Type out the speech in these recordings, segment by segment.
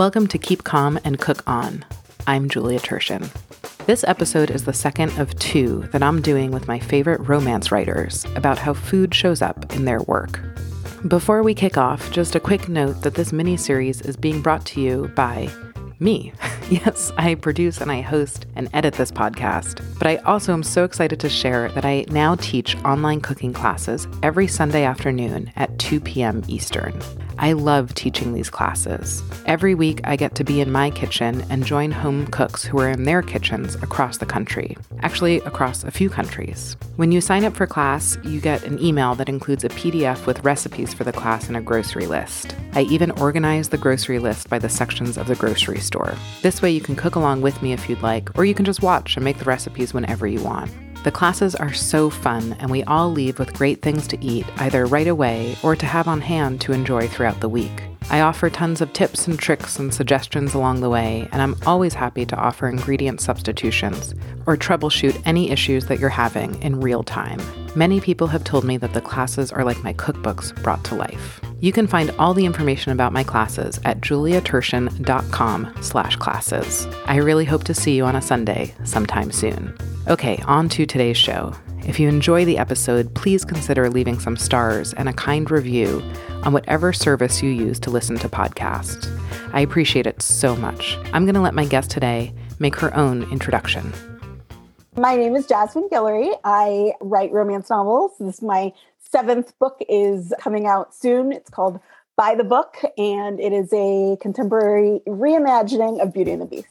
Welcome to Keep Calm and Cook On. I'm Julia Turshen. This episode is the second of two that I'm doing with my favorite romance writers about how food shows up in their work. Before we kick off, just a quick note that this mini series is being brought to you by me. yes, I produce and I host and edit this podcast, but I also am so excited to share that I now teach online cooking classes every Sunday afternoon at 2 p.m. Eastern. I love teaching these classes. Every week, I get to be in my kitchen and join home cooks who are in their kitchens across the country, actually, across a few countries. When you sign up for class, you get an email that includes a PDF with recipes for the class and a grocery list. I even organize the grocery list by the sections of the grocery store. This way, you can cook along with me if you'd like, or you can just watch and make the recipes whenever you want. The classes are so fun, and we all leave with great things to eat either right away or to have on hand to enjoy throughout the week. I offer tons of tips and tricks and suggestions along the way, and I'm always happy to offer ingredient substitutions or troubleshoot any issues that you're having in real time. Many people have told me that the classes are like my cookbooks brought to life. You can find all the information about my classes at juliaturshen.com slash classes. I really hope to see you on a Sunday sometime soon. Okay, on to today's show. If you enjoy the episode, please consider leaving some stars and a kind review on whatever service you use to listen to podcasts. I appreciate it so much. I'm going to let my guest today make her own introduction. My name is Jasmine Guillory. I write romance novels. This is my seventh book is coming out soon. It's called By the Book, and it is a contemporary reimagining of Beauty and the Beast.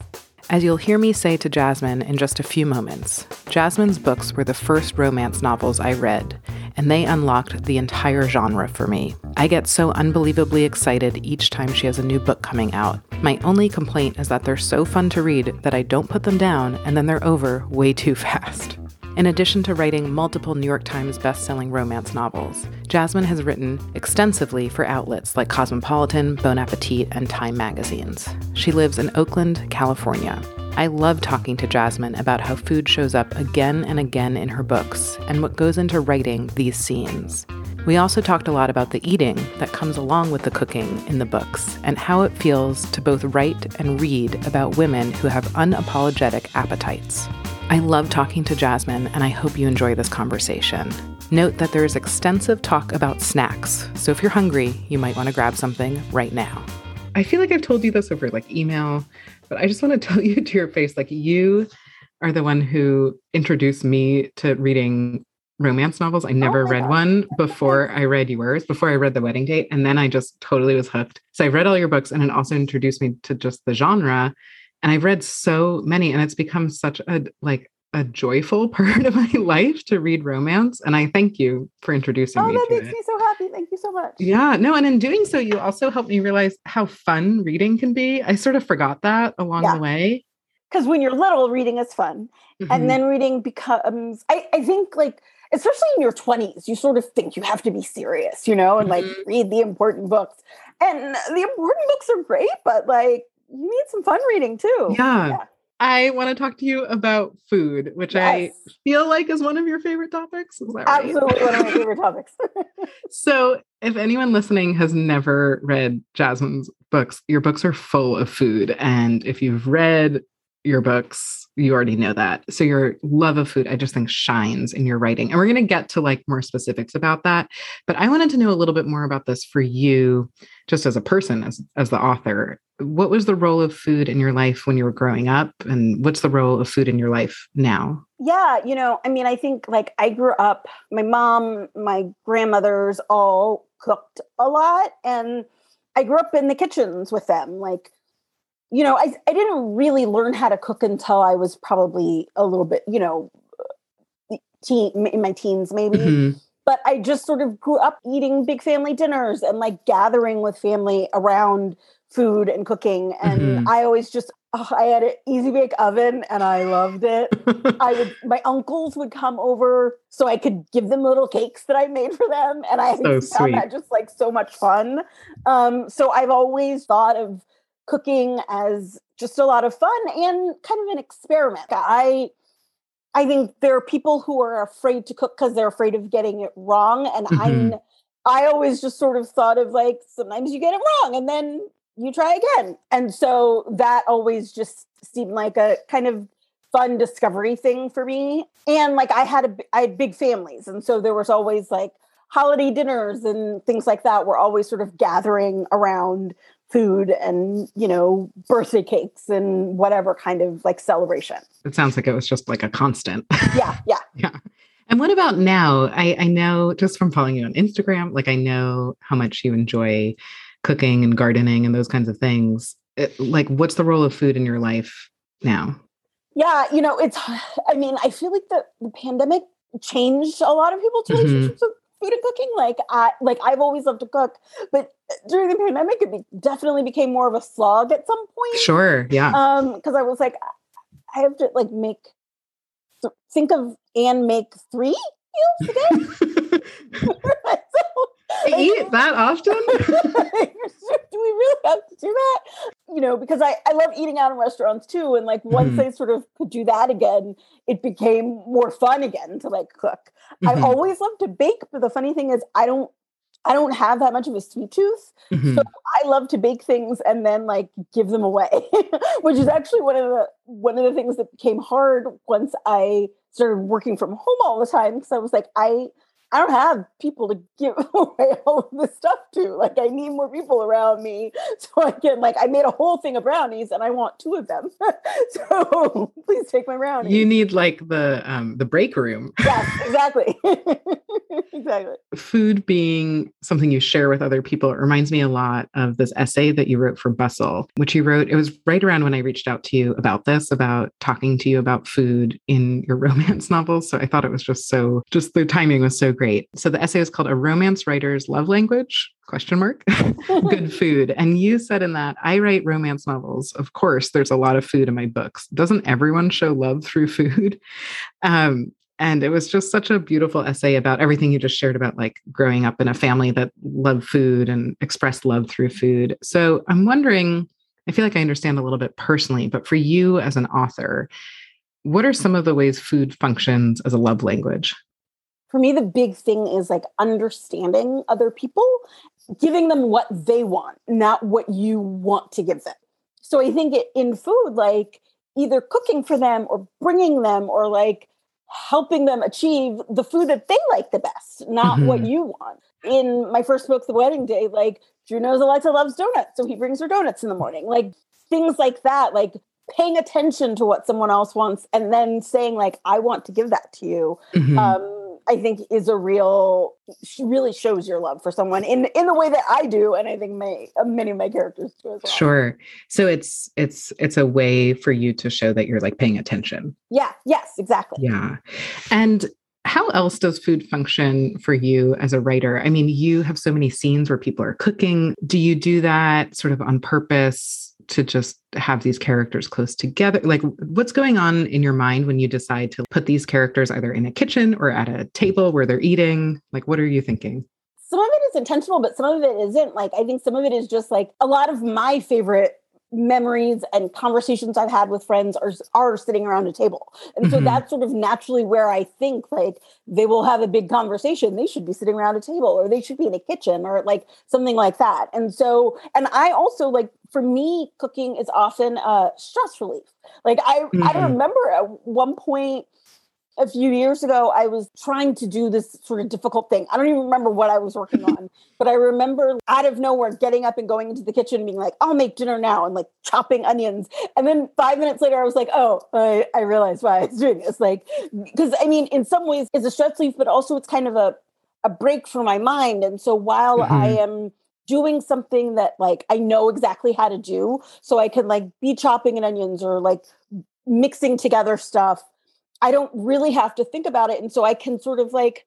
As you'll hear me say to Jasmine in just a few moments, Jasmine's books were the first romance novels I read, and they unlocked the entire genre for me. I get so unbelievably excited each time she has a new book coming out. My only complaint is that they're so fun to read that I don't put them down and then they're over way too fast. In addition to writing multiple New York Times best-selling romance novels, Jasmine has written extensively for outlets like Cosmopolitan, Bon Appetit, and Time magazines. She lives in Oakland, California. I love talking to Jasmine about how food shows up again and again in her books and what goes into writing these scenes. We also talked a lot about the eating that comes along with the cooking in the books and how it feels to both write and read about women who have unapologetic appetites. I love talking to Jasmine, and I hope you enjoy this conversation. Note that there is extensive talk about snacks, so if you're hungry, you might want to grab something right now. I feel like I've told you this over like email, but I just want to tell you to your face like you are the one who introduced me to reading romance novels. I never oh read God. one before I read yours, before I read The Wedding Date. And then I just totally was hooked. So I read all your books and it also introduced me to just the genre and I've read so many, and it's become such a like a joyful part of my life to read romance. And I thank you for introducing oh, me. Oh, that makes it. me so happy. Thank you so much. Yeah, no, and in doing so, you also helped me realize how fun reading can be. I sort of forgot that along yeah. the way. Because when you're little, reading is fun. Mm-hmm. And then reading becomes, I, I think like especially in your 20s, you sort of think you have to be serious, you know, and like mm-hmm. read the important books. And the important books are great, but like you need some fun reading too. Yeah. yeah. I want to talk to you about food, which yes. I feel like is one of your favorite topics. Right? Absolutely one of my favorite topics. so, if anyone listening has never read Jasmine's books, your books are full of food. And if you've read your books, you already know that. So your love of food, I just think shines in your writing. And we're going to get to like more specifics about that. But I wanted to know a little bit more about this for you, just as a person, as, as the author. What was the role of food in your life when you were growing up? And what's the role of food in your life now? Yeah, you know, I mean, I think like I grew up, my mom, my grandmothers all cooked a lot. And I grew up in the kitchens with them. Like you know, I, I didn't really learn how to cook until I was probably a little bit, you know, teen, in my teens maybe. Mm-hmm. But I just sort of grew up eating big family dinners and like gathering with family around food and cooking. And mm-hmm. I always just, oh, I had an easy bake oven and I loved it. I would, my uncles would come over so I could give them little cakes that I made for them. And I so found that just like so much fun. Um, so I've always thought of cooking as just a lot of fun and kind of an experiment. I I think there are people who are afraid to cook because they're afraid of getting it wrong. And mm-hmm. I'm I always just sort of thought of like sometimes you get it wrong and then you try again. And so that always just seemed like a kind of fun discovery thing for me. And like I had a I had big families, and so there was always like holiday dinners and things like that were always sort of gathering around food and you know birthday cakes and whatever kind of like celebration. It sounds like it was just like a constant. Yeah yeah. Yeah. And what about now? I i know just from following you on instagram like i know how much you enjoy cooking and gardening and those kinds of things. It, like what's the role of food in your life now? Yeah you know it's i mean i feel like the, the pandemic changed a lot of people's mm-hmm. with food and cooking. Like I like I've always loved to cook, but during the pandemic, it be, definitely became more of a slog at some point. Sure, yeah. Um, because I was like, I have to like make think of and make three meals a day. so, eat that often? do we really have to do that? You know, because I, I love eating out in restaurants too. And like once mm-hmm. I sort of could do that again, it became more fun again to like cook. Mm-hmm. I always love to bake, but the funny thing is I don't I don't have that much of a sweet tooth. Mm-hmm. So I love to bake things and then like give them away, which is actually one of the one of the things that became hard once I started working from home all the time because I was like I I don't have people to give away all of this stuff to. Like, I need more people around me so I can, like, I made a whole thing of brownies and I want two of them. so please take my brownies. You need like the um the break room. yes, exactly. exactly. Food being something you share with other people, it reminds me a lot of this essay that you wrote for Bustle, which you wrote. It was right around when I reached out to you about this, about talking to you about food in your romance novels. So I thought it was just so, just the timing was so great. So the essay is called A Romance Writer's Love Language question mark good food. And you said in that i write romance novels. Of course there's a lot of food in my books. Doesn't everyone show love through food? Um, and it was just such a beautiful essay about everything you just shared about like growing up in a family that loved food and expressed love through food. So i'm wondering i feel like i understand a little bit personally but for you as an author what are some of the ways food functions as a love language for me the big thing is like understanding other people giving them what they want not what you want to give them so i think it, in food like either cooking for them or bringing them or like helping them achieve the food that they like the best not mm-hmm. what you want in my first book the wedding date like drew knows alexa loves donuts so he brings her donuts in the morning like things like that like paying attention to what someone else wants and then saying like i want to give that to you mm-hmm. um, I think is a real she really shows your love for someone in in the way that I do, and I think my uh, many of my characters do as well. Sure. So it's it's it's a way for you to show that you're like paying attention. Yeah. Yes. Exactly. Yeah. And how else does food function for you as a writer? I mean, you have so many scenes where people are cooking. Do you do that sort of on purpose? To just have these characters close together? Like, what's going on in your mind when you decide to put these characters either in a kitchen or at a table where they're eating? Like, what are you thinking? Some of it is intentional, but some of it isn't. Like, I think some of it is just like a lot of my favorite memories and conversations I've had with friends are are sitting around a table. And so mm-hmm. that's sort of naturally where I think like they will have a big conversation. They should be sitting around a table or they should be in a kitchen or like something like that. And so and I also like for me cooking is often a stress relief. Like I mm-hmm. I remember at one point a few years ago, I was trying to do this sort of difficult thing. I don't even remember what I was working on, but I remember out of nowhere getting up and going into the kitchen and being like, I'll make dinner now and like chopping onions. And then five minutes later, I was like, oh, I, I realized why I was doing this. Like, because I mean, in some ways, it's a stress relief, but also it's kind of a, a break for my mind. And so while mm-hmm. I am doing something that like I know exactly how to do, so I can like be chopping an onions or like mixing together stuff I don't really have to think about it. And so I can sort of like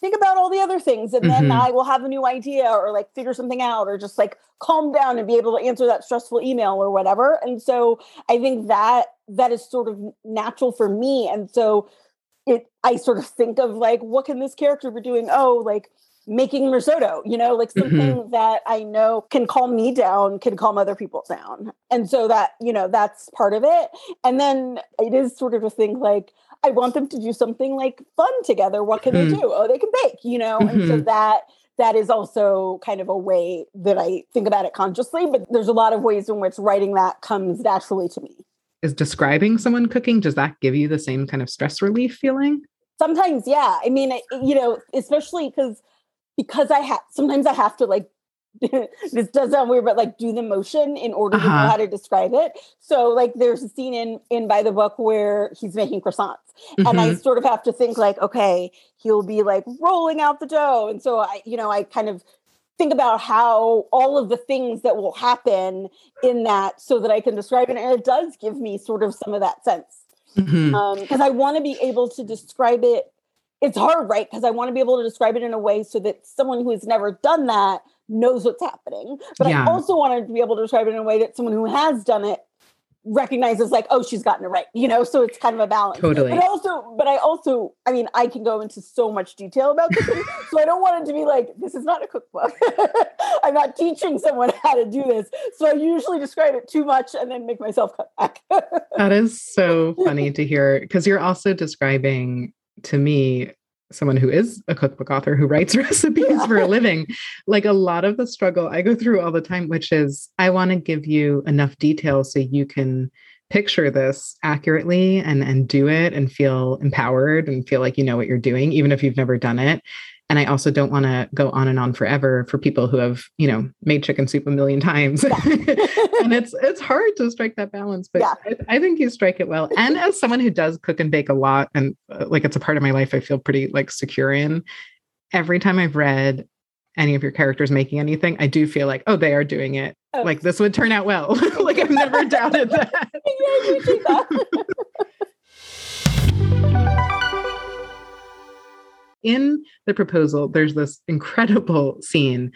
think about all the other things and then mm-hmm. I will have a new idea or like figure something out or just like calm down and be able to answer that stressful email or whatever. And so I think that that is sort of natural for me. And so it I sort of think of like what can this character be doing? Oh, like making risotto, you know, like something mm-hmm. that I know can calm me down, can calm other people down. And so that, you know, that's part of it. And then it is sort of a thing like I want them to do something like fun together. What can mm-hmm. they do? Oh, they can bake, you know? Mm-hmm. And so mm-hmm. that that is also kind of a way that I think about it consciously, but there's a lot of ways in which writing that comes naturally to me. Is describing someone cooking, does that give you the same kind of stress relief feeling? Sometimes, yeah. I mean, you know, especially because because I have sometimes I have to like this does sound weird, but like do the motion in order uh-huh. to know uh-huh. how to describe it. So like there's a scene in in by the book where he's making croissants. Mm-hmm. And I mm-hmm. sort of have to think like, okay, he'll be like rolling out the dough. And so I, you know, I kind of think about how all of the things that will happen in that so that I can describe it. And it does give me sort of some of that sense. Because mm-hmm. um, I want to be able to describe it. It's hard, right? Because I want to be able to describe it in a way so that someone who has never done that knows what's happening. But yeah. I also wanted to be able to describe it in a way that someone who has done it recognizes like, oh, she's gotten it right, you know, so it's kind of a balance. Totally. But also, but I also, I mean, I can go into so much detail about cooking. so I don't want it to be like, this is not a cookbook. I'm not teaching someone how to do this. So I usually describe it too much and then make myself cut back. that is so funny to hear because you're also describing to me someone who is a cookbook author who writes recipes yeah. for a living like a lot of the struggle i go through all the time which is i want to give you enough detail so you can picture this accurately and and do it and feel empowered and feel like you know what you're doing even if you've never done it and i also don't want to go on and on forever for people who have you know made chicken soup a million times. Yeah. and it's it's hard to strike that balance but yeah. I, I, think you strike it well. And as someone who does cook and bake a lot and uh, like it's a part of my life i feel pretty like secure in. Every time i've read any of your characters making anything i do feel like oh they are doing it. Oh. like this would turn out well. Like i've never doubted that. Yeah, in the proposal, there's this incredible scene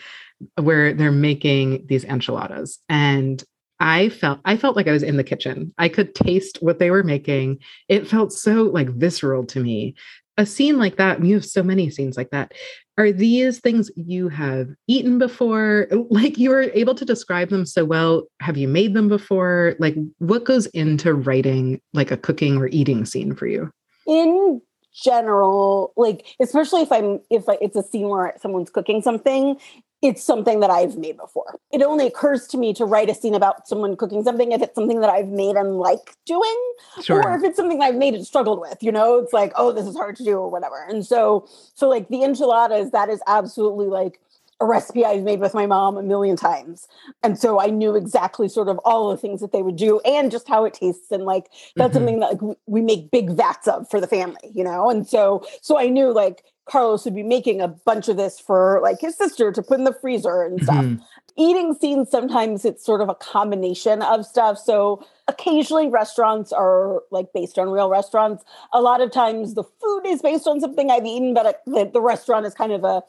where they're making these enchiladas. And I felt I felt like I was in the kitchen. I could taste what they were making. It felt so like visceral to me. A scene like that, you have so many scenes like that. Are these things you have eaten before? Like you were able to describe them so well. Have you made them before? Like what goes into writing like a cooking or eating scene for you? In general like especially if i'm if it's a scene where someone's cooking something it's something that i've made before. It only occurs to me to write a scene about someone cooking something if it's something that i've made and like doing sure. or if it's something i've made and struggled with you know? It's like oh this is hard to do or whatever. And so so like the enchiladas that is absolutely like a recipe I've made with my mom a million times. And so I knew exactly sort of all the things that they would do and just how it tastes. And like, that's mm-hmm. something that like, we make big vats of for the family, you know? And so, so I knew like Carlos would be making a bunch of this for like his sister to put in the freezer and stuff. Mm-hmm. Eating scenes, sometimes it's sort of a combination of stuff. So occasionally restaurants are like based on real restaurants. A lot of times the food is based on something I've eaten, but the, the restaurant is kind of a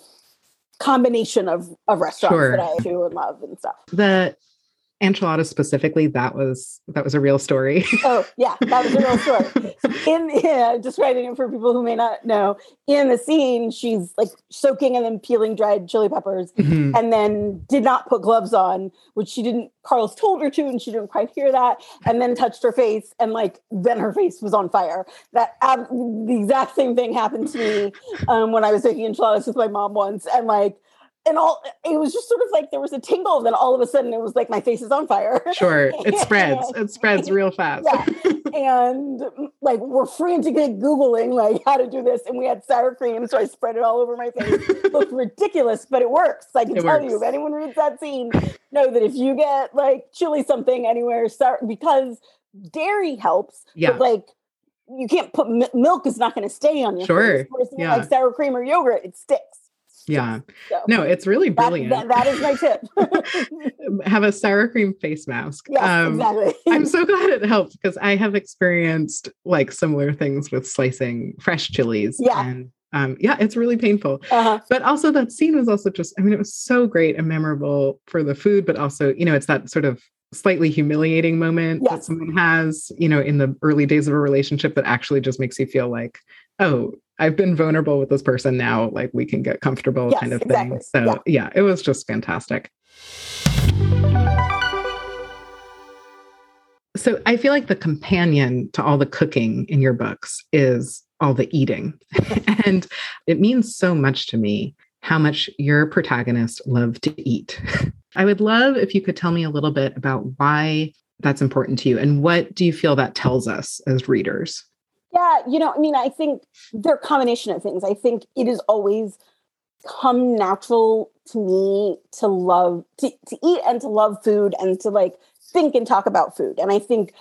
combination of of restaurants sure. that I do and love and stuff. The enchiladas specifically, that was that was a real story. oh yeah, that was a real story. in yeah, just writing it for people who may not know. In the scene, she's like soaking and then peeling dried chili peppers, mm-hmm. and then did not put gloves on, which she didn't. Carlos told her to, and she didn't quite hear that. And then touched her face, and like then her face was on fire. That um, the exact same thing happened to me um, when I was making enchiladas with my mom once, and like and all it was just sort of like there was a tingle and then all of a sudden it was like my face is on fire sure it spreads it spreads real fast yeah. and like we're frantically googling like how to do this and we had sour cream so i spread it all over my face it looked ridiculous but it works i can it tell works. you if anyone reads that scene know that if you get like chili something anywhere sour, because dairy helps yeah but like you can't put milk is not going to stay on your sure face. Yeah. like sour cream or yogurt it sticks yeah. So, no, it's really brilliant. that, that is my tip. have a sour cream face mask. Yes, um, exactly. I'm so glad it helped because I have experienced like similar things with slicing fresh chilies. Yeah. And um, yeah, it's really painful. Uh-huh. But also that scene was also just, I mean, it was so great and memorable for the food, but also, you know, it's that sort of slightly humiliating moment yes. that someone has, you know, in the early days of a relationship that actually just makes you feel like, oh, I've been vulnerable with this person now, like we can get comfortable yes, kind of exactly. thing. So yeah. yeah, it was just fantastic. So I feel like the companion to all the cooking in your books is all the eating. and it means so much to me. how much your protagonists love to eat. I would love if you could tell me a little bit about why that's important to you and what do you feel that tells us as readers? Yeah, you know, I mean, I think they're a combination of things. I think it is always come natural to me to love to, to eat and to love food and to like think and talk about food. And I think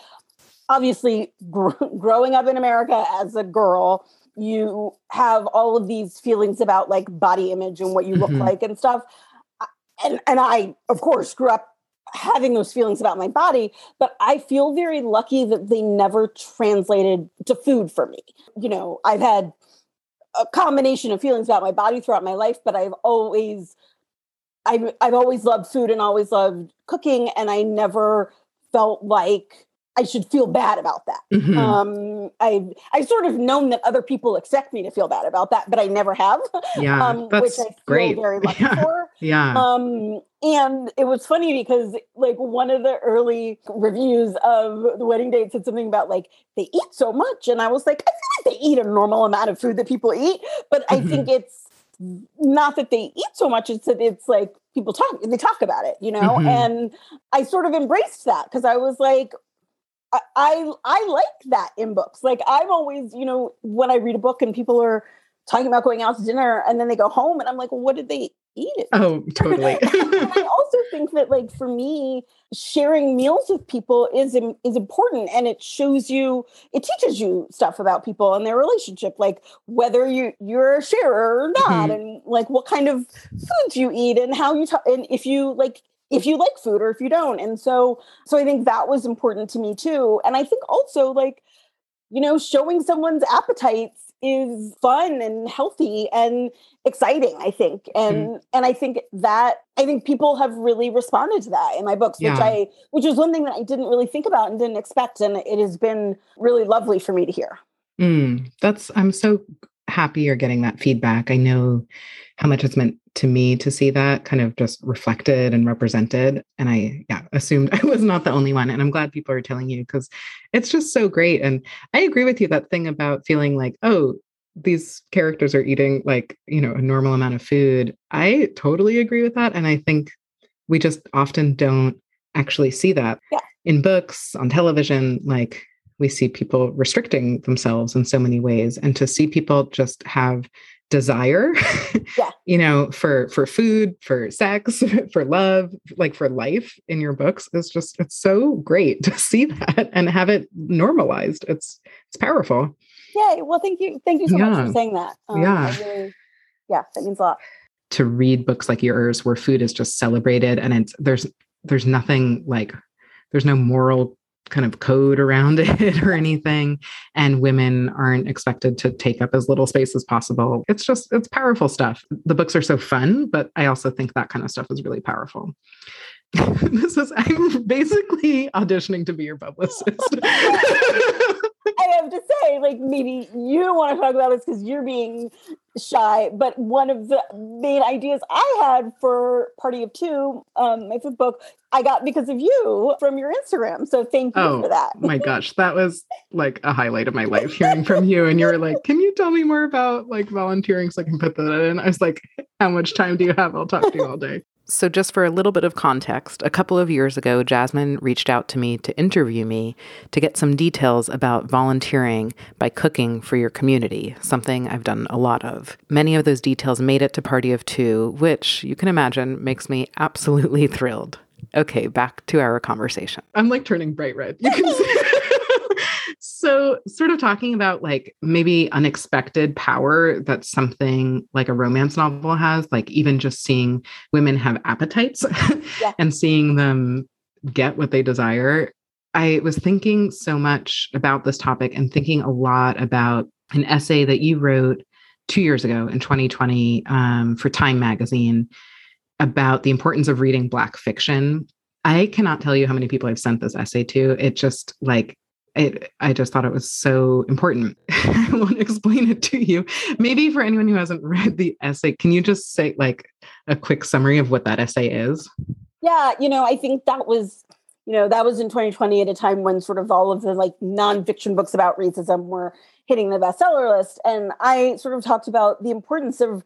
obviously gr- growing up in America as a girl, you have all of these feelings about like body image and what you look mm-hmm. like and stuff. And and I of course grew up having those feelings about my body, but I feel very lucky that they never translated to food for me. You know, I've had a combination of feelings about my body throughout my life, but I've always I've I've always loved food and always loved cooking and I never felt like I should feel bad about that. Mm-hmm. Um, I I sort of known that other people expect me to feel bad about that, but I never have. Yeah, um, that's which I feel great. very lucky yeah. for. Yeah. Um, and it was funny because like one of the early reviews of the wedding date said something about like they eat so much, and I was like, I feel like they eat a normal amount of food that people eat, but mm-hmm. I think it's not that they eat so much; it's that it's like people talk they talk about it, you know. Mm-hmm. And I sort of embraced that because I was like, I, I like that in books. Like I'm always, you know, when I read a book and people are talking about going out to dinner and then they go home and I'm like, well, what did they eat it? Oh, totally. I also think that like for me, sharing meals with people is is important and it shows you it teaches you stuff about people and their relationship like whether you you're a sharer or not mm-hmm. and like what kind of foods you eat and how you talk and if you like if you like food or if you don't. And so so I think that was important to me too. And I think also like you know showing someone's appetites is fun and healthy and exciting i think and mm. and i think that i think people have really responded to that in my books yeah. which i which was one thing that i didn't really think about and didn't expect and it has been really lovely for me to hear mm, that's i'm so happy you're getting that feedback i know how much it's meant to me to see that kind of just reflected and represented. And I, yeah, assumed I was not the only one. And I'm glad people are telling you because it's just so great. And I agree with you that thing about feeling like, oh, these characters are eating like, you know, a normal amount of food. I totally agree with that. And I think we just often don't actually see that yeah. in books, on television. Like, we see people restricting themselves in so many ways. And to see people just have desire yeah. you know for for food for sex for love like for life in your books is just it's so great to see that and have it normalized it's it's powerful yeah well thank you thank you so yeah. much for saying that um, yeah really, yeah that means a lot to read books like yours where food is just celebrated and it's there's there's nothing like there's no moral kind of code around it or anything and women aren't expected to take up as little space as possible. It's just it's powerful stuff. The books are so fun but i also think that kind of stuff is really powerful. This is i'm basically auditioning to be your publicist have to say, like, maybe you don't want to talk about this because you're being shy, but one of the main ideas I had for Party of Two, um, my fifth book, I got because of you from your Instagram. So thank you oh, for that. my gosh, that was like a highlight of my life hearing from you. And you were like, Can you tell me more about like volunteering so I can put that in? I was like, How much time do you have? I'll talk to you all day. So, just for a little bit of context, a couple of years ago, Jasmine reached out to me to interview me to get some details about volunteering by cooking for your community, something I've done a lot of. Many of those details made it to Party of Two, which you can imagine makes me absolutely thrilled. Okay, back to our conversation. I'm like turning bright red. You can see. so sort of talking about like maybe unexpected power that something like a romance novel has like even just seeing women have appetites yeah. and seeing them get what they desire i was thinking so much about this topic and thinking a lot about an essay that you wrote two years ago in 2020 um, for time magazine about the importance of reading black fiction I cannot tell you how many people I've sent this essay to. It just like it, I just thought it was so important. I want to explain it to you. Maybe for anyone who hasn't read the essay, can you just say like a quick summary of what that essay is? Yeah, you know, I think that was, you know, that was in 2020 at a time when sort of all of the like nonfiction books about racism were hitting the bestseller list. And I sort of talked about the importance of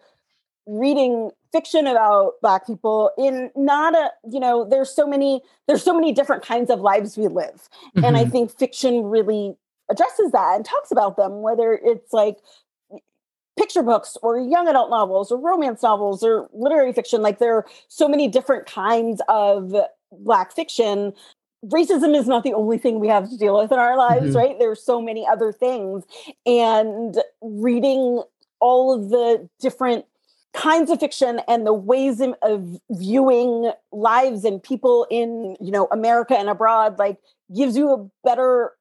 reading fiction about black people in not a you know there's so many there's so many different kinds of lives we live mm-hmm. and i mm-hmm. think fiction really addresses that and talks about them whether it's like picture books or young adult novels or romance novels or literary fiction like there are so many different kinds of black fiction racism is not the only thing we have to deal with in our lives mm-hmm. right there's so many other things and reading all of the different kinds of fiction and the ways of viewing lives and people in you know america and abroad like gives you a better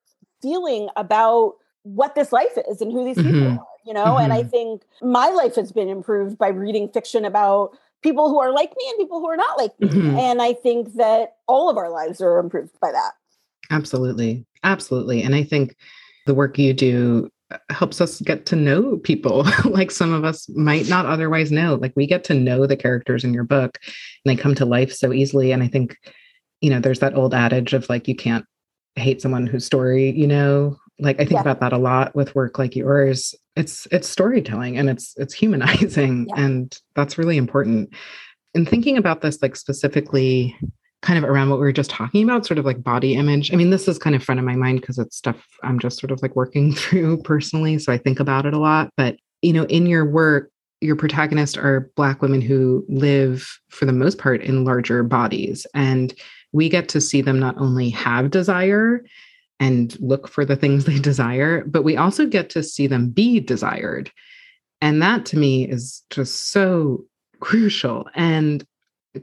feeling about what this life is and who these mm-hmm. people are you know mm-hmm. and i mm-hmm. think my life has been improved by reading fiction about people who are like me and people who are not like me mm-hmm. and i think that all of our lives are improved by that absolutely absolutely and i think the work you do helps us get to know people. Like some of us might not otherwise know. Like we get to know the characters in your book and they come to life so easily. And i think you know there's that old adage of like you can't hate someone whose story you know. Like i think yeah. about that a lot with work like yours. It's it's storytelling and it's it's humanizing yeah. and that's really important. And thinking about this like specifically kind of around what we were just talking about, sort of like body image. I mean, this is kind of front of my mind because it's stuff I'm just sort of like working through personally. So I think about it a lot. But, you know, in your work, your protagonists are Black women who live, for the most part, in larger bodies. And we get to see them not only have desire and look for the things they desire, but we also get to see them be desired. And that to me is just so crucial. And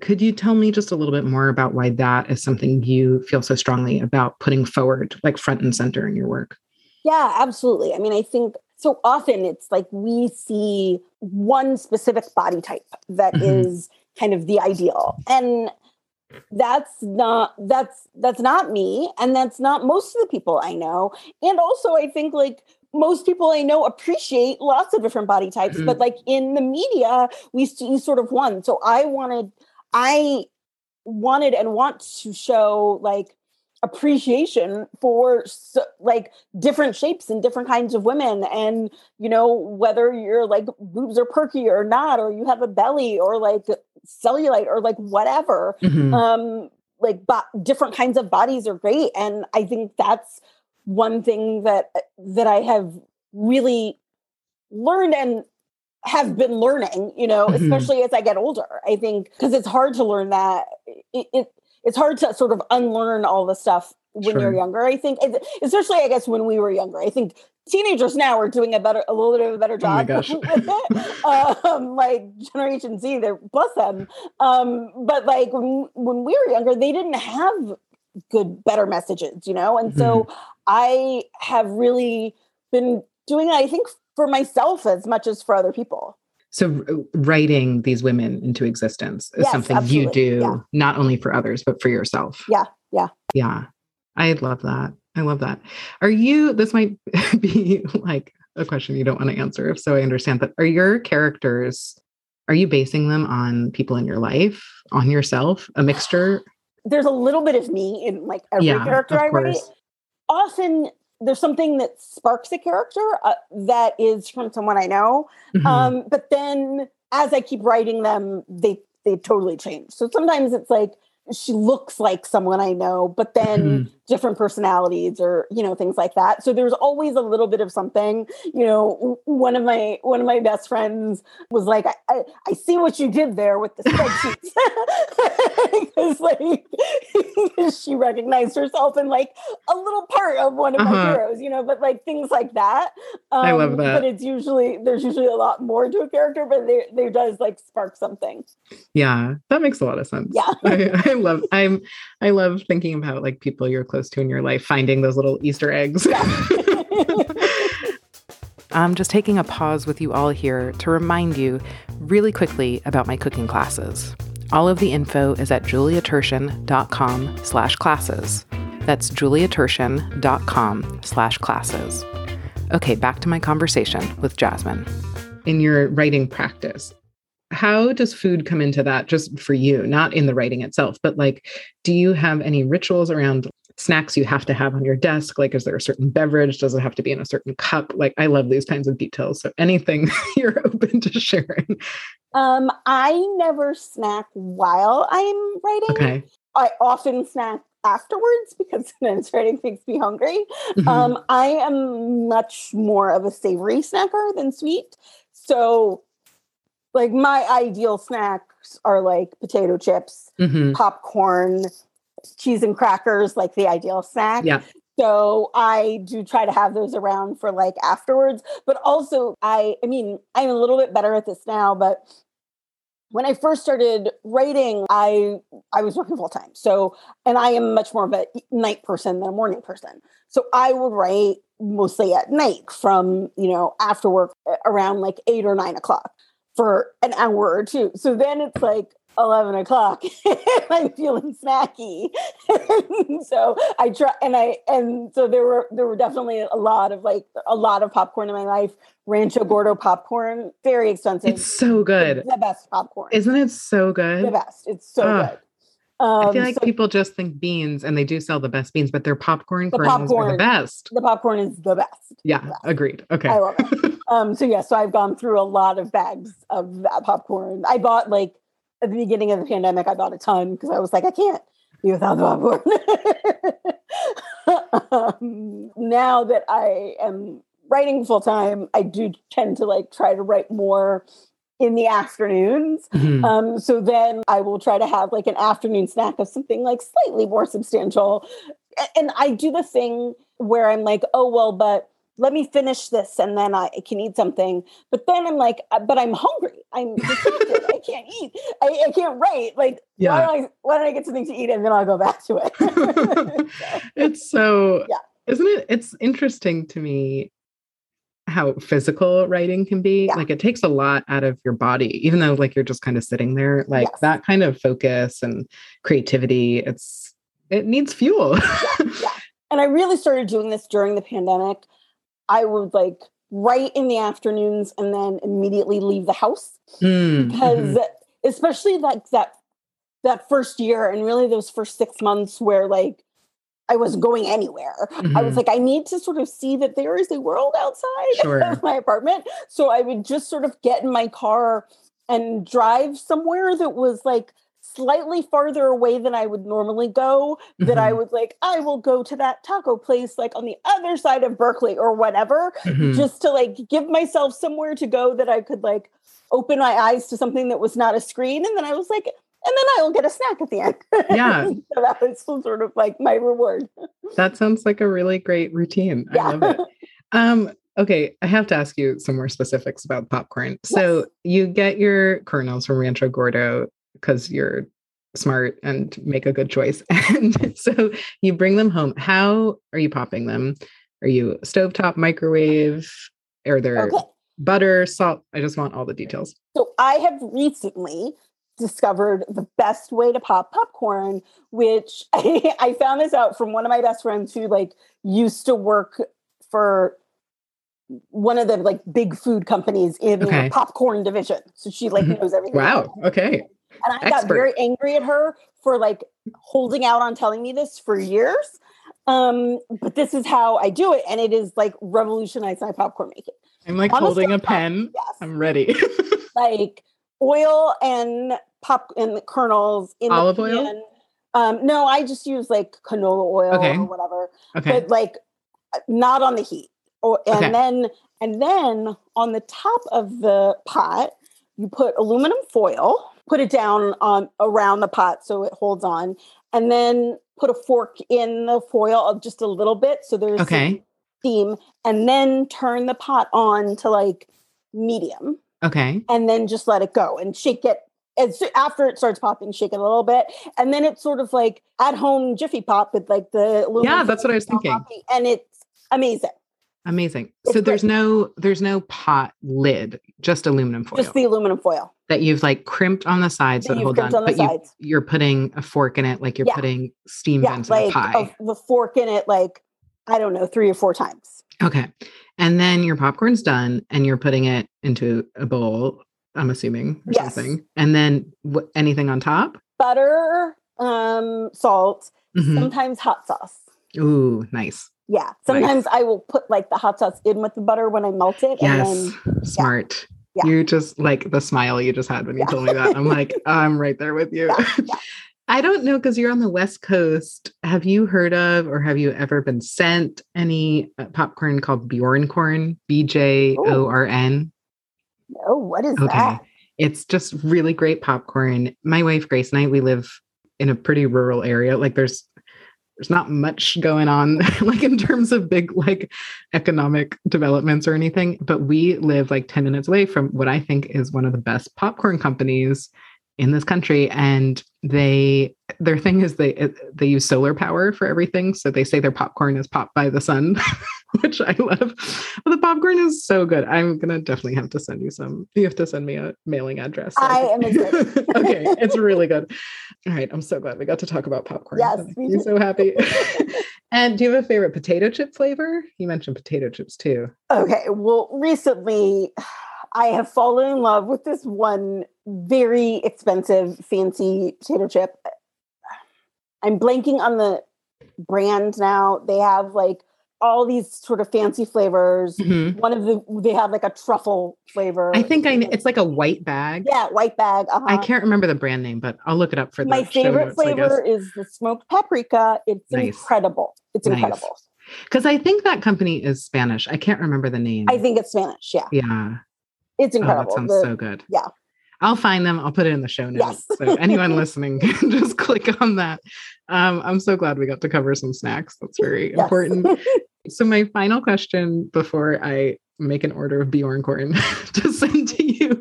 could you tell me just a little bit more about why that is something you feel so strongly about putting forward, like front and center in your work? Yeah, absolutely. I mean, I think so often it's like we see one specific body type that mm-hmm. is kind of the ideal. And that's not that's that's not me and that's not most of the people I know. And also I think like most people I know appreciate lots of different body types, mm-hmm. but like in the media, we see sort of one. So I wanted I wanted and want to show like appreciation for so, like different shapes and different kinds of women and you know whether your like boobs are perky or not or you have a belly or like cellulite or like whatever mm-hmm. um like but different kinds of bodies are great and i think that's one thing that that i have really learned and have been learning, you know, mm-hmm. especially as I get older. I think because it's hard to learn that. It, it, it's hard to sort of unlearn all the stuff when sure. you're younger. I think, especially I guess when we were younger. I think teenagers now are doing a better, a little bit of a better job oh with it. um, like Generation Z, they're bless them. Um, but like when, when we were younger, they didn't have good, better messages, you know, and mm-hmm. so I have really been doing, I think, for myself as much as for other people. So writing these women into existence is yes, something absolutely. you do yeah. not only for others but for yourself. Yeah, yeah. Yeah. I love that. I love that. Are you this might be like a question you don't want to answer if so I understand but are your characters are you basing them on people in your life, on yourself, a mixture? There's a little bit of me in like every yeah, character I write. Often there's something that sparks a character uh, that is from someone I know. Mm-hmm. Um, but then as I keep writing them, they they totally change. So sometimes it's like she looks like someone I know, but then mm-hmm. different personalities or you know things like that. So there's always a little bit of something. You know, one of my one of my best friends was like, "I, I, I see what you did there with the spreadsheets," because like she recognized herself in like a little part of one of uh-huh. my heroes. You know, but like things like that. Um, I love um, that. But it's usually there's usually a lot more to a character, but they there does like spark something. Yeah, that makes a lot of sense. Yeah. I, I love I'm I love thinking about like people you're close to in your life, finding those little Easter eggs. Yeah. I'm just taking a pause with you all here to remind you really quickly about my cooking classes. All of the info is at juliaturshen.com slash classes. That's juliaturshen.com slash classes. Okay, back to my conversation with Jasmine. In your writing practice, how does food come into that just for you not in the writing itself but like do you have any rituals around snacks you have to have on your desk? Like, is there a certain beverage? Does it have to be in a certain cup? Like, I love these kinds of details. So anything you're open to sharing. Um, I never snack while I'm writing. Okay. I often snack afterwards because then it's writing makes me hungry. Mhm. Um, I am much more of a savory snacker than sweet. So, like, my ideal snacks are like potato chips, Mhm. popcorn, cheese and crackers, like the ideal snack. Yeah. So I do try to have those around for like afterwards. But also, I, I mean, I'm a little bit better at this now, but when I first started writing, I I was working full time. So, and I am much more of a night person than a morning person. So I would write mostly at night from you know after work around like eight or nine o'clock for an hour or two. So then it's like 11 o'clock i'm feeling snacky so i try and i and so there were there were definitely a lot of like a lot of popcorn in my life rancho gordo popcorn very expensive It's so good. the best popcorn Isn't it so good the best it's so good um, I feel like so people just think beans and they do sell the best beans, but their popcorn The kernels are the popcorn. best. the popcorn is the best Yeah, best. agreed. Okay. i love it um so yeah so i've gone through a lot of bags of that popcorn i bought like at the beginning of the pandemic i bought a ton because i was like i can't be without the popcorn um, now that i am writing full time i do tend to like try to write more in the afternoons Mhm. um, so then I will try to have like an afternoon snack of something like slightly more substantial. And I do the thing where I'm like, oh, well, but let me finish this and then I can eat something. But then I'm like, uh, but I'm hungry. I'm distracted. I can't eat. I, I can't write. Like, Yeah. why, don't I, why don't I get something to eat and then I'll go back to it? So, it's so Yeah. isn't it it's interesting to me how physical writing can be Yeah. like it takes a lot out of your body even though like you're just kind of sitting there like Yes. that kind of focus and creativity it's it needs fuel yeah. And I really started doing this during the pandemic. I would like write in the afternoons and then immediately leave the house. Mm, because mhm. especially like that that first year and really those first six months where like I wasn't going anywhere. I was Mhm. like, I need to sort of see that there is a world outside Sure. of my apartment. So I would just sort of get in my car and drive somewhere that was like slightly farther away than I would normally go. That I Mhm. would like, I will go to that taco place like on the other side of Berkeley or whatever Mhm. just to like give myself somewhere to go that I could like open my eyes to something that was not a screen. And then I was like, and then I will get a snack at the end. Yeah. so that was sort of like my reward. that sounds like a really great routine i Yeah. love it um okay i have to ask you some more specifics about popcorn so Yes. you get your kernels from rancho gordo because you're smart and make a good choice and so you bring them home how are you popping them are you stovetop microwave are there Okay. butter salt i just want all the details So I have recently discovered the best way to pop popcorn, which I, I found this out from one of my best friends who like used to work for one of the like big food companies in the popcorn division. So she like Mhm. knows everything. wow okay And I got very angry at her for like holding out on telling me this for years. Um, but this is how I do it, and it is like revolutionized my popcorn making. i'm like On a holding a pen Yes, i'm ready like oil and pop and kernels in Olive the oil? Um, no, I just use like canola oil Okay. or whatever, okay but like not on the heat. Or and Okay. then and then on the top of the pot, you put aluminum foil, put it down on around the pot so it holds on, and then put a fork in the foil of just a little bit so there's okay steam, and then turn the pot on to like medium okay and then just let it go and shake it. And so after it starts popping, shake it a little bit, and then it's sort of like at home Jiffy Pop with like the Yeah, that's what I was thinking. poppy, and it's amazing. Amazing. It's so there's no there's no pot lid, just aluminum foil Just the aluminum foil. that you've like crimped on the sides That that hold on, on the but you, sides. you're putting a fork in it, like you're Yeah. putting steam Yeah, vents in a like pie. a, the fork in it, like I don't know, three or four times. okay, and then your popcorn's done, and you're putting it into a bowl. I'm assuming or Yes. something, and then what? Anything on top? Butter, um, salt, Mhm. sometimes hot sauce. Ooh, nice. Yeah. Sometimes I will put like the hot sauce in with the butter when I melt it. Yes. And then Smart. Yeah. You just like the smile you just had when you Yeah. told me that. I'm like, I'm right there with you. Yeah. I don't know because you're on the West Coast. Have you heard of or have you ever been sent any uh, popcorn called Bjorn Qorn? B J O R N. oh, what is Okay. that? It's just really great popcorn. My wife Grace and I, we live in a pretty rural area. Like there's there's not much going on like in terms of big like economic developments or anything, but we live like 10 minutes away from what I think is one of the best popcorn companies in this country and they their thing is they uh, they use solar power for everything so they say their popcorn is popped by the sun which i love but the popcorn is so good i'm gonna definitely have to send you some you have to send me a mailing address so I am excited. okay it's really good all right i'm so glad we got to talk about popcorn Yes, That me makes me too. so happy and do you have a favorite potato chip flavor you mentioned potato chips too Okay. Well, recently I have fallen in love with this one very expensive, fancy potato chip. I'm blanking on the brand now. They have like all these sort of fancy flavors. Mhm. One of the they have like a truffle flavor. i think i it's like a white bag yeah, white bag. Uh-huh. I can't remember the brand name, but I'll look it up for the My favorite notes, flavor is the smoked paprika. It's Nice. incredible. It's Nice. incredible. Because I think that company is Spanish. I can't remember the name. I think it's Spanish. Yeah, yeah. it's Oh, that incredible. sounds The- so good. yeah. I'll find them. I'll put it in the show notes. Yes. So anyone listening can just click on that. Um, I'm so glad we got to cover some snacks. That's very Yes. important. So my final question before I make an order of Bjorn Qorn to send to you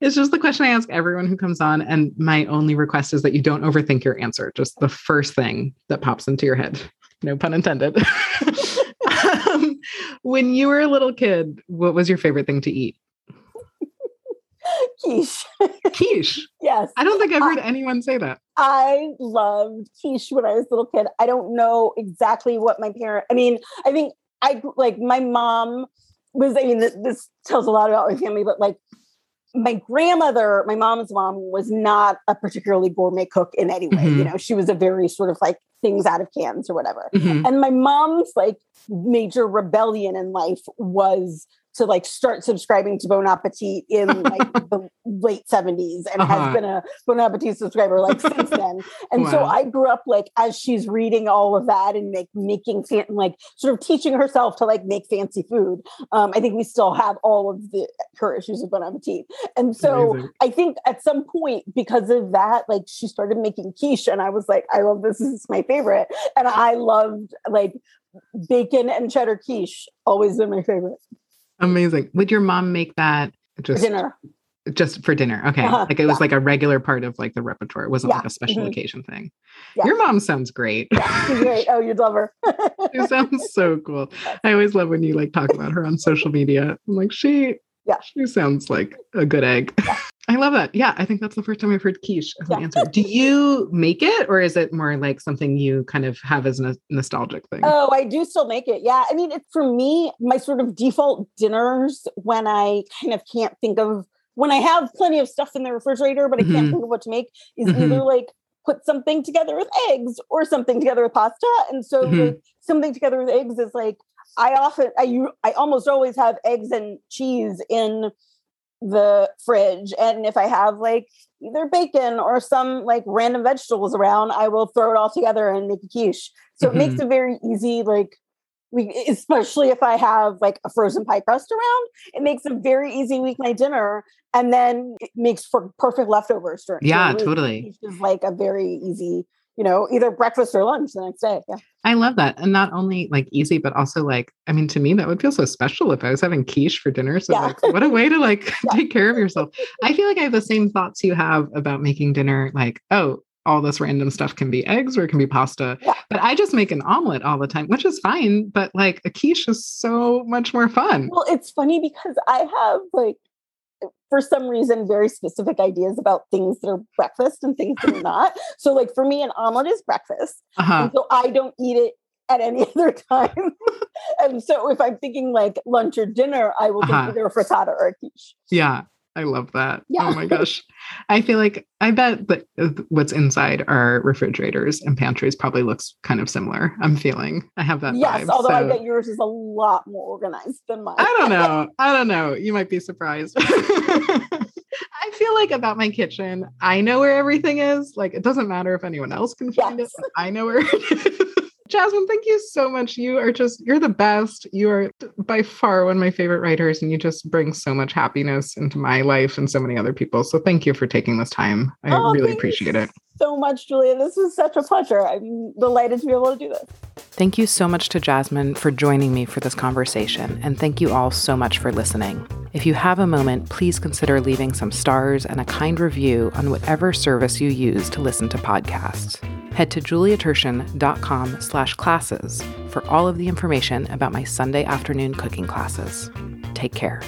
is just the question I ask everyone who comes on. And my only request is that you don't overthink your answer. Just the first thing that pops into your head. No pun intended. um, when you were a little kid, what was your favorite thing to eat? quiche. Quiche. yes. I don't think I've heard anyone say that. I loved quiche when I was a little kid. I don't know exactly what my parent. I mean, I think I like my mom was. I mean, th- this tells a lot about my family, but like my grandmother, my mom's mom, was not a particularly gourmet cook in any way. You Mhm. know, she was a very sort of like things out of cans or whatever. Mhm. And my mom's like major rebellion in life was to like start subscribing to Bon Appetit in like the late 70s and Uh-huh. has been a Bon Appetit subscriber like since then. And so I grew up like as she's reading all of that and make making fan- like sort of teaching herself to like make fancy food. Um, I think we still have all of the her issues with Bon Appetit. And so Amazing. I think at some point, because of that, like she started making quiche, and I was like, I love this. This is my favorite. And I loved like bacon and cheddar quiche, always been my favorite Amazing. Would your mom make that for just dinner. just for dinner? Okay. Uh-huh, Like it was yeah. like a regular part of like the repertoire. It wasn't Yeah, like a special mhm. occasion thing. Yeah. Your mom sounds great. She's great. Oh, you'd love her. she sounds so cool. I always love when you like talk about her on social media. I'm like, she Yeah. she sounds like a good egg. I love that. Yeah, I think that's the first time I've heard quiche as an answer. Do you make it or is it more like something you kind of have as a nostalgic thing? Oh, I do still make it. Yeah. I mean, it's for me, my sort of default dinners when I kind of can't think of when I have plenty of stuff in the refrigerator, but I can't Mhm. think of what to make, is Mhm. either like put something together with eggs or something together with pasta. And so Mhm. like something together with eggs is like I often I I almost always have eggs and cheese in the fridge. And if I have like either bacon or some like random vegetables around, I will throw it all together and make a quiche. So it makes mm-hmm. it very easy, like we especially if I have like a frozen pie crust around, it makes a very easy weeknight dinner. And then it makes for perfect leftovers during Yeah, during the week, totally. Is like a very easy, you know, either breakfast or lunch the next day. Yeah. I love that. And not only like easy, but also like, I mean, to me, that would feel so special if I was having quiche for dinner. So Yeah. like what a way to like Yeah. take care of yourself. I feel like I have the same thoughts you have about making dinner, like, oh, all this random stuff can be eggs or it can be pasta. Yeah. But I just make an omelet all the time, which is fine. But like a quiche is so much more fun. Well, it's funny because I have like for some reason very specific ideas about things that are breakfast and things that are not. So like for me, an omelet is breakfast. Uh-huh. And so I don't eat it at any other time. and so if I'm thinking like lunch or dinner, I will Uh-huh. either a frittata or a quiche. Yeah. I love that. Yeah. Oh my gosh. I feel like I bet that uh, what's inside our refrigerators and pantries probably looks kind of similar. I'm feeling I have that. Yes, vibe, although so. I bet yours is a lot more organized than mine. I don't know. I don't know. You might be surprised. I feel like about my kitchen, I know where everything is. Like it doesn't matter if anyone else can find yes. it. I know where it is. Jasmine, thank you so much. You are just, you're the best. You are by far one of my favorite writers, and you just bring so much happiness into my life and so many other people. So thank you for taking this time. I oh, really appreciate it. So much, Julia. This was such a pleasure. I'm delighted to be able to do this. Thank you so much to Jasmine for joining me for this conversation, and thank you all so much for listening. If you have a moment, please consider leaving some stars and a kind review on whatever service you use to listen to podcasts. Head to juliaturshen.com slash classes for all of the information about my Sunday afternoon cooking classes. Take care.